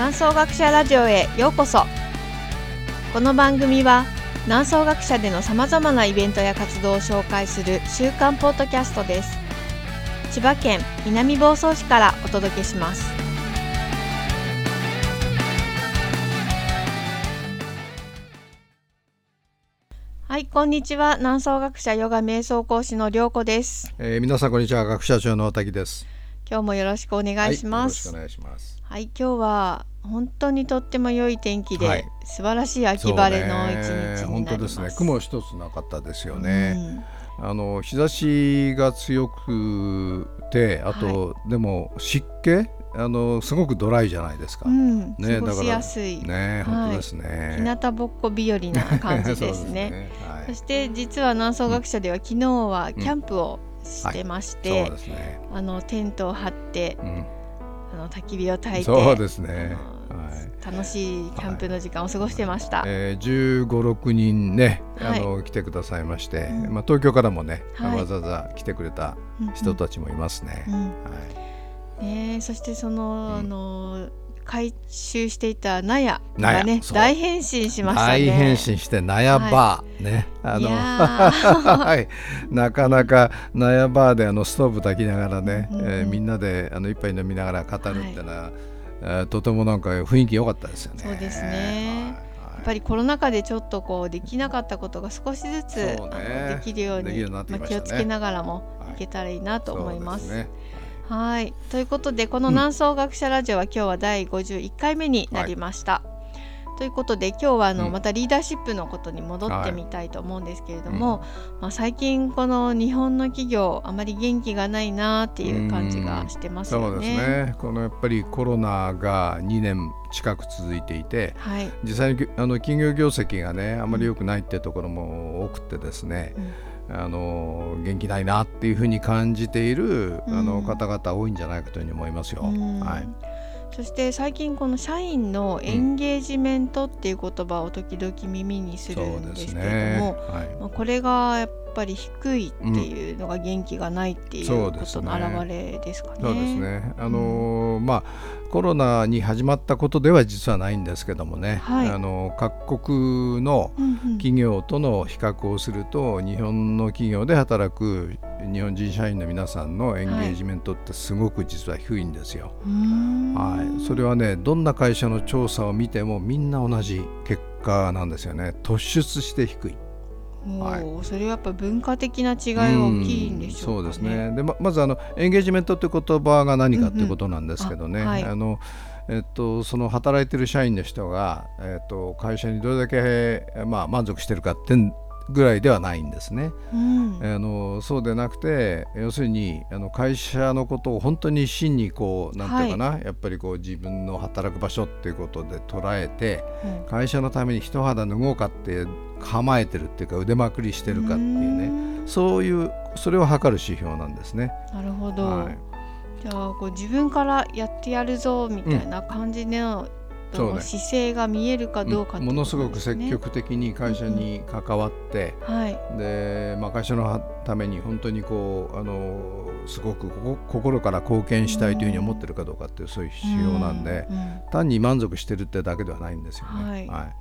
南総学者ラジオへようこそ。この番組は南総学者でのさまざまなイベントや活動を紹介する週刊ポッドキャストです。千葉県南房総市からお届けします。はいこんにちは。南総学者ヨガ瞑想講師の涼子です、えー、皆さんこんにちは。学者長の大滝です。今日もよろしくお願いします、はい、よろしくお願いします。はい、今日は本当にとっても良い天気で、はい素晴らしい秋晴れの一日になります。本当ですね。雲一つなかったですよね。あの日差しが強くて、あと、でも湿気？あのすごくドライじゃないですか。うん、ね過ごしやすい。ね、本当ですね。日向ぼっこ日和な感じですね。ねはいそして実は南総学者では、昨日はキャンプをしてまして。あのテントを張って、うん、あの焚き火を焚いて、そうですね。あのはい。楽しいキャンプの時間を過ごしてました。えー、15、6人ね、あの、は来てくださいまして、うん。まあ東京からもね、はい。わざわざ来てくれた人たちもいますね。うん。はい。ねえそしてその、うん。あの回収していた納屋がね大変身しましたね。大変身して納屋バー、ね。あのいやー。はい。なかなか納屋バーであのストーブ炊きながらね、うんうんえーみんなであの一杯飲みながら語るっていうのは、えーとてもなんか雰囲気良かったですよね。そうですね。はいやっぱりコロナ禍でちょっとこうできなかったことが少しずつ、ね。できるようにできるようになってきまあ気をつけながらもはい。いけたらいいなと思います。そうですね。はい。ということでこの南総学者ラジオは今日は第51回目になりました。ということで今日はあの、うん。またリーダーシップのことに戻ってみたいと思うんですけれども、まあ、最近この日本の企業あまり元気がないなっていう感じがしてますよそうですね。ねこのやっぱりコロナが2年近く続いていてはい、実際にあの企業業績がねあまり良くないってところも多くてですね、あの元気ないなっていうふうに感じている、うん。あの方々多いんじゃないかというふうに思いますよ。うん。はい、そして最近この社員のエンゲージメントっていう言葉を時々耳にするんですけれどね。も、はいまあ、これがやっぱり低いっていうのが元気がないっていうことの表れですかね。そうですね。あのーまあコロナに始まったことでは実はないんですけどもね。はいあの各国のうんうん企業との比較をすると日本の企業で働く日本人社員の皆さんのエンゲージメントってすごく実は低いんですよ。うーんはい、それはねどんな会社の調査を見てもみんな同じ結果なんですよね突出して低い。おはい。ーそれはやっぱ文化的な違いは大きいんでしょうかね。うんそうですね。でままずあのエンゲージメントって言葉が何かってことなんですけどね、うんうんあはい。あのえっと、その働いてる社員の人が、えっと、会社にどれだけ、まあ、満足してるかってぐらいではないんですね。うんあのそうでなくて要するにあの会社のことを本当に真にこうなんていうかな、やっぱりこう自分の働く場所っていうことで捉えてうん会社のために一肌脱ごうかって構えてるっていうか腕まくりしてるかっていうねそういうそれを測る指標なんですね。なるほど。はいじゃあこう自分からやってやるぞみたいな感じの、そうね。姿勢が見えるかどうかってものすごく積ね極的に会社に関わって、はい。でまあ、会社のために本当にこうあのすごく心から貢献したいというふうに思ってるかどうかっていうそういう指標なんで、うんうん。単に満足してるってだけではないんですよね。はい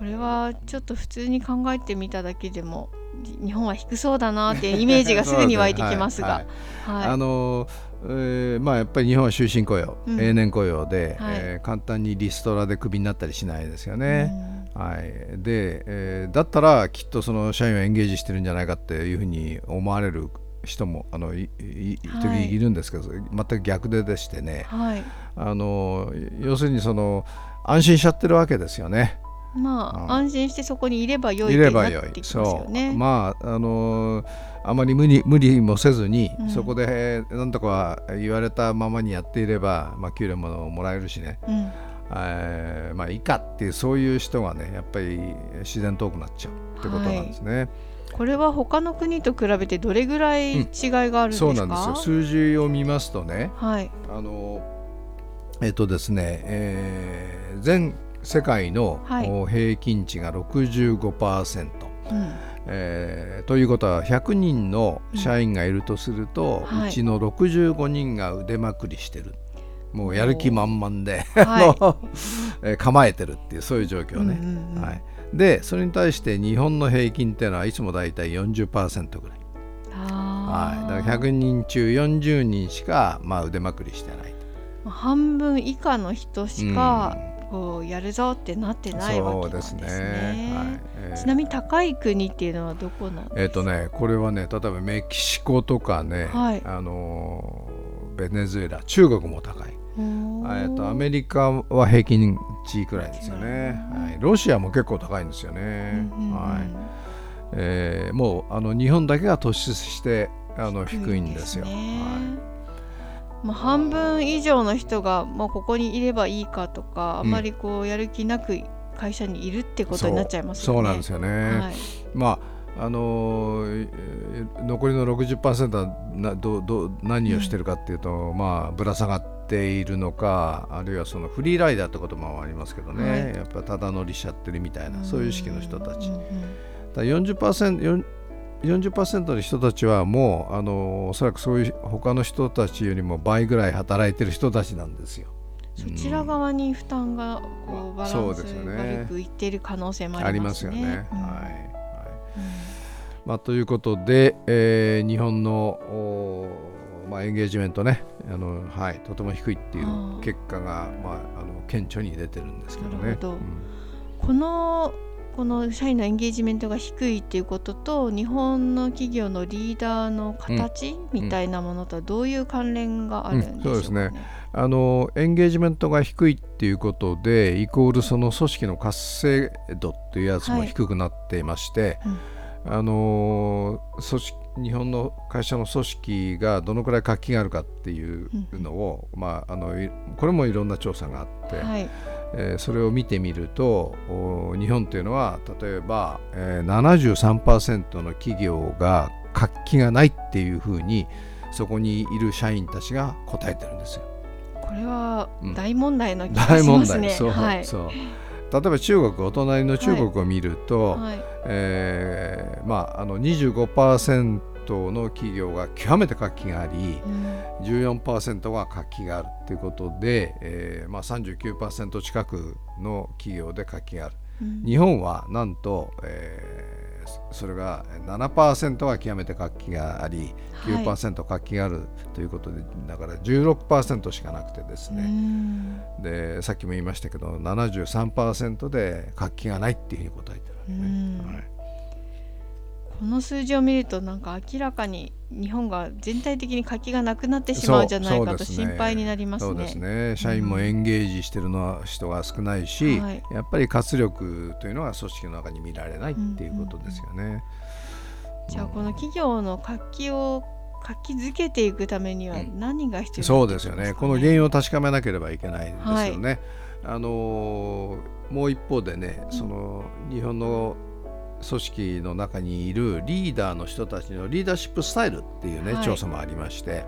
これはちょっと普通に考えてみただけでもじ日本は低そうだなっていうイメージがすぐに湧いてきますが、はい。あのえーまあ、やっぱり日本は終身雇用、うん。永年雇用で、はい。えー簡単にリストラでクビになったりしないですよね。はい、で、えーだったらきっとその社員をエンゲージしてるんじゃないかっていうふうに思われる人もあのいいいいるんですけど、全く逆ででしてね。うんはい。あの要するにその安心しちゃってるわけですよね。まあ、うん。安心してそこにいればよいいってなればよいってきますよね。そう。まああのあまり無理無理もせずに、うん。そこでなんとか言われたままにやっていれば、まあ、給料ももらえるしね、うん。えーまあいいかっていうそういう人がねやっぱり自然と多くなっちゃうってことなんですね。これは他の国と比べてどれぐらい違いがあるんですか、そうなんですよ。数字を見ますとねはい。あのえっとですね、えー全世界の、平均値が65%。うん。えーということは100人の社員がいるとすると、うんはい。うちの65人が腕まくりしてる、もうやる気満々で、は えー構えてるっていうそういう状況ね、うんうんうん。はい、でそれに対して日本の平均っていうのはいつも大体40%ぐらい、はい、だから100人中40人しか、まあ、腕まくりしてない半分以下の人しか、こうやるぞってなってないわけなんですすね。ね、はい。えーちなみに高い国っていうのはどこなんですか？えっ、とねこれはね例えばメキシコとかね、はい。あのーベネズエラ中国も高い。えっとアメリカは平均値くらいですよね、うんはい、ロシアも結構高いんですよね、うんうんうん。はい。えーもうあの日本だけが突出してあの低いんですよ。ね。はまあ、半分以上の人がもうここにいればいいかとか、あまりこうやる気なく会社にいるってことになっちゃいますよね。そうなんですよね。はい。まああの残りの60%はなどど何をしてるかっていうと、まあぶら下がっているのかあるいはそのフリーライダーってこともありますけどね、はい。やっぱただ乗りしちゃってるみたいなそういう意識の人たち。うんうんだ 40%, よん40%の人たちはもうあのおそらくそういう他の人たちよりも倍ぐらい働いてる人たちなんですよ。そちら側に負担がこうバランス悪くいっている可能性もありますすよね。ね。うん。はい。はい。うんまあ、ということで、えー日本の、おまあ、エンゲージメントね。あの、はい、とても低いっていう結果が、まあ、あの顕著に出てるんですけどね。なるほ。ど。うん。このこの社員のエンゲージメントが低いっていうことと日本の企業のリーダーの形、みたいなものとはどういう関連があるんでしょうか、ね。うん。そうですね。あのエンゲージメントが低いっていうことでイコールその組織の活性度っていうやつもはい低くなっていまして、うん。あの組織日本の会社の組織がどのくらい活気があるかっていうのを、まあ、あのいこれもいろんな調査があって、はい、えーそれを見てみるとお日本というのは例えば、えー、73%の企業が活気がないっていうふうにそこにいる社員たちが答えてるんですよ。これはうん。大問題の気が大問しますね。題。そう、はい、そう。例えば中国お隣の中国を見ると、はい、えーまあ、あの25%の企業が極めて活気がありうん。14%が活気があるということで、えーまあ、39%近くの企業で活気がある。うん。日本はなんと、えーそれが7%が極めて活気がありはい。9%活気があるということで、だから16%しかなくてですうね、ん。でさっきも言いましたけど73%で活気がないっていうふうに答えてるわけね。うん。はいこの数字を見るとなんか明らかに日本が全体的に活気がなくなってしまうんじゃないかと心配になりますね。そうですね。社員もエンゲージしてるのは人が少ないし、はい。やっぱり活力というのは組織の中に見られないっていうことですよね。じゃあこの企業の活気を活気づけていくためにはうん。何が必要そうですよね。この原因をを確かめなければいけないんですよね。あのーもう一方でねその日本の組織の中にいるリーダーの人たちのリーダーシップスタイルっていうね、はい調査もありまして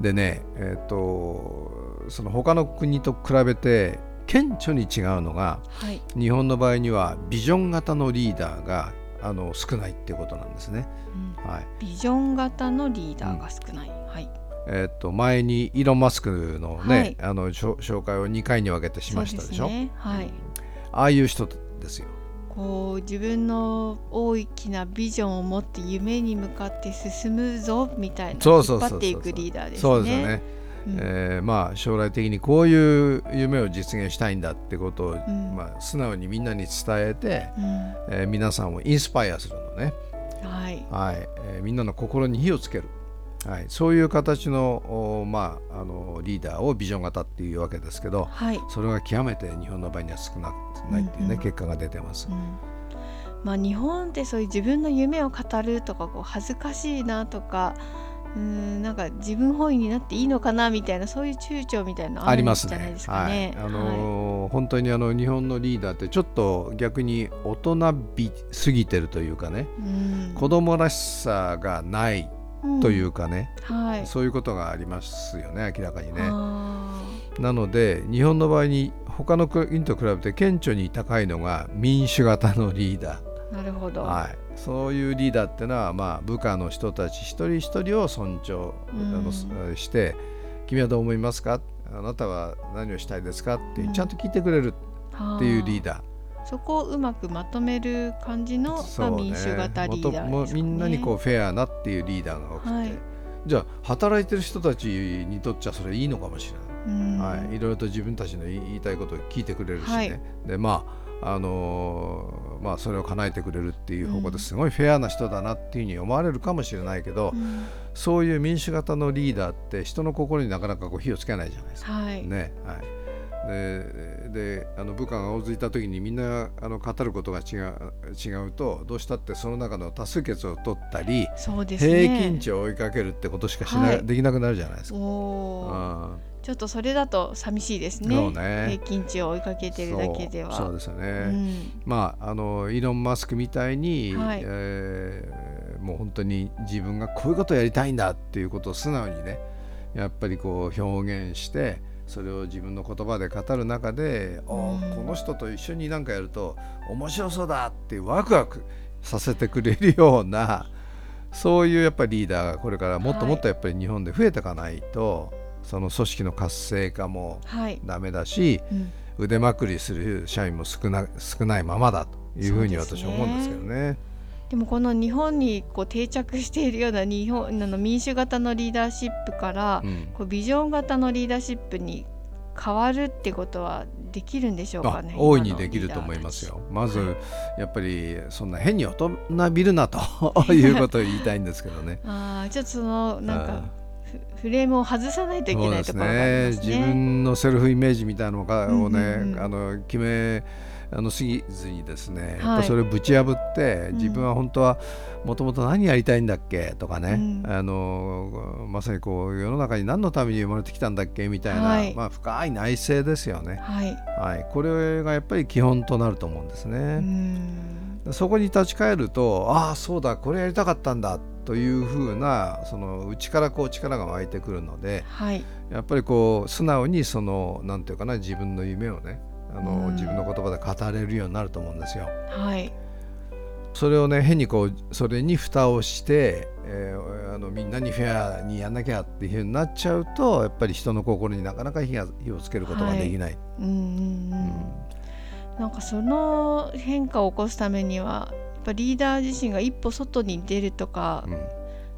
でねえっ、とその他の国と比べて顕著に違うのがはい、日本の場合にはビジョン型のリーダーがあの少ないってことなんですね。うんはいビジョン型のリーダーが少ない。はい。えっと前にイーロン・マスクのね、はいあの紹介を2回に分けてしましたでしょ？そうすね。はい。ああいう人ですよ。こう自分の大きなビジョンを持って夢に向かって進むぞみたいな引っ張っていくリーダーですね。そうですよね。うんえーまあ将来的にこういう夢を実現したいんだってことを、んまあ素直にみんなに伝えて、うんえー皆さんをインスパイアするのね。はい。はい、えーみんなの心に火をつける。はい、そういう形のおまああのリーダーをビジョン型っていうわけですけど、はい。それが極めて日本の場合には少なくないっていうね、うんうん結果が出てますう。んまあ日本ってそういう自分の夢を語るとかこう恥ずかしいなとか。うんなんか自分本位になっていいのかなみたいなそういう躊躇みたいなのああるんりますねじゃないです。かはいね。。あのー本当にあの日本のリーダーってちょっと逆に大人びすぎてるというかね、うん子供らしさがないというかね、うんはい。そういうことがありますよね明らかにね。あなので日本の場合に他の国と比べて顕著に高いのが民主型のリーダー。ーなるほど。はい、そういうリーダーってのは、まあ、部下の人たち一人一人を尊重、うんあのすして君はどう思いますか？あなたは何をしたいですか？ってちゃんと聞いてくれるっていうリーダー、そこをうまくまとめる感じの、まあ、民主型リーダーです、ね、みんなにこうフェアなっていうリーダーが多くて、はい、じゃあ働いてる人たちにとっちゃそれいいのかもしれない、はい、いろいろと自分たちの言いたいことを聞いてくれるしね、はい、でまああのー、まあ、それを叶えてくれるっていう方向ですごいフェアな人だなっていうふうに思われるかもしれないけど、うん、そういう民主型のリーダーって人の心になかなかこう火をつけないじゃないですか。はい、ね。はいでであの部下が大づいた時にみんなあの語ることが違う違うとどうしたってその中の多数決を取ったり、ね、平均値を追いかけるってことしかしな、はい、できなくなるじゃないですか。ちょっとそれだと寂しいですね。ね平均値を追いかけてるだけでは。そうですよね。うん、まああのイーロンマスクみたいに、はい、えー、もう本当に自分がこういうことをやりたいんだっていうことを素直にねやっぱりこう表現して。それを自分の言葉で語る中で、うん、この人と一緒に何かやると面白そうだってワクワクさせてくれるようなそういうやっぱりリーダーがこれからもっともっとやっぱり日本で増えていかないと、はい、その組織の活性化もダメだし、はいうん、腕まくりする社員も少な少ないままだというふうに私は思うんですけどね。でもこの日本にこう定着しているような日本あの民主型のリーダーシップから、うん、こうビジョン型のリーダーシップに変わるってことはできるんでしょうかね大いにできると思いますよ。まず、やっぱりそんな変に大人びるなということを言いたいんですけどね。ああちょっとそのなんかフレームを外さないといけないところがありますね、ね、自分のセルフイメー。ジみたいなのをね、うんうん、あの決めあの過ぎずにですね、やっぱそれをぶち破って、自分は本当はもともと何やりたいんだっけとかね、うん、あのまさにこう世の中に何のために生まれてきたんだっけみたいな、はい、まあ、深い内省ですよね、はい、はい、これがやっぱり基本となると思うんですね。そこに立ち返るとああそうだこれやりたかったんだというふうなその内からこう力が湧いてくるので、はい、やっぱりこう素直にそのなんていうかな自分の夢をねあの、自分の言葉で語れるようになると思うんですよ。はい、それをね変にこうそれに蓋をして、えー、あのみんなにフェアにやんなきゃっていうふうになっちゃうとやっぱり人の心になかなか火が火をつけることができない。はい、うんうんうん。なんかその変化を起こすためにはやっぱリーダー自身が一歩外に出るとか、うん、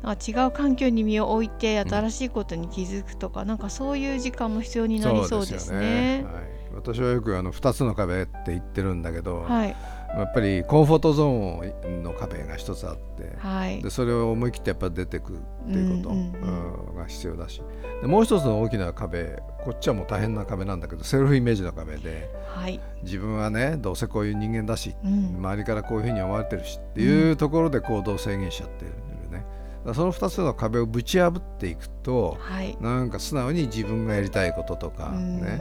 なんか違う環境に身を置いて新しいことに気づくとか、うん、なんかそういう時間も必要になりそうですね。はい私はよくあの2つの壁って言ってるんだけど、はい、やっぱりコンフォートゾーンの壁が一つあって、はい、でそれを思い切ってやっぱ出てくっていうことが必要だし。でもう一つの大きな壁こっちはもう大変な壁なんだけどセルフイメージの壁で、はい、自分はねどうせこういう人間だし、うん、周りからこういうふうに思われてるしっていうところで行動を制限しちゃってる。ね、その2つの壁をぶち破っていくと、はい、なんか素直に自分がやりたいこととかね、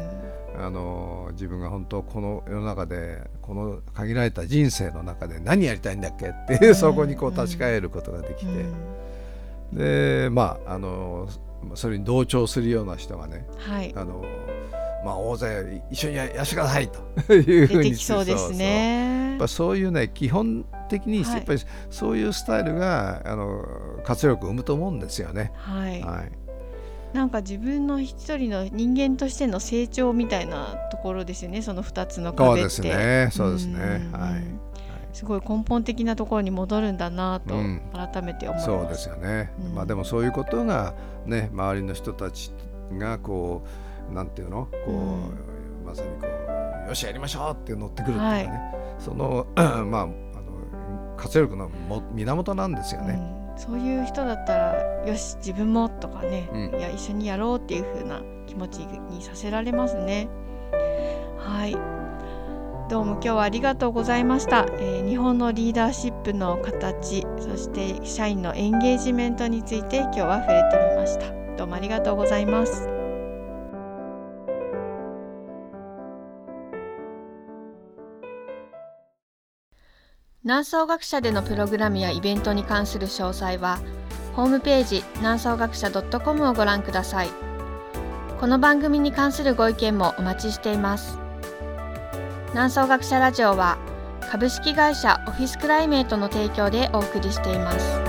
あの自分が本当この世の中でこの限られた人生の中で何やりたいんだっけ？っていうそこにこう立ち返ることができて、でまああのそれに同調するような人がね、はい、あのまあ、大勢一緒にやらせてくださいと。い。うふうにそうですね。やっぱそういうね基本的にやっぱりそういうスタイルが、あの活力を生むと思うんですよね。はい、はいなんか自分の一人の人間としての成長みたいなところですよねその2つの壁って。そうですね。そうですね。はい。すごい根本的なところに戻るんだなと改めて思います、うん、そうですよね、うん、まあでもそういうことがね周りの人たちがこうなんていうの？こう、うん、まさにこうよしやりましょうって乗ってくるっていうかね、はい、その まああの活力のも源なんですよね。そういう人だったらよし自分もとかね、うん、いや一緒にやろうっていう風な気持ちにさせられますね。はい。どうも今日はありがとうございました、えー、日本のリーダーシップの形そして社員のエンゲージメントについて今日は触れてみました。どうもありがとうございます南総学者でのプログラムやイベントに関する詳細は、ホームページ南総学者 .com をご覧ください。この番組に関するご意見もお待ちしています。南総学者ラジオは、株式会社オフィスクライメートの提供でお送りしています。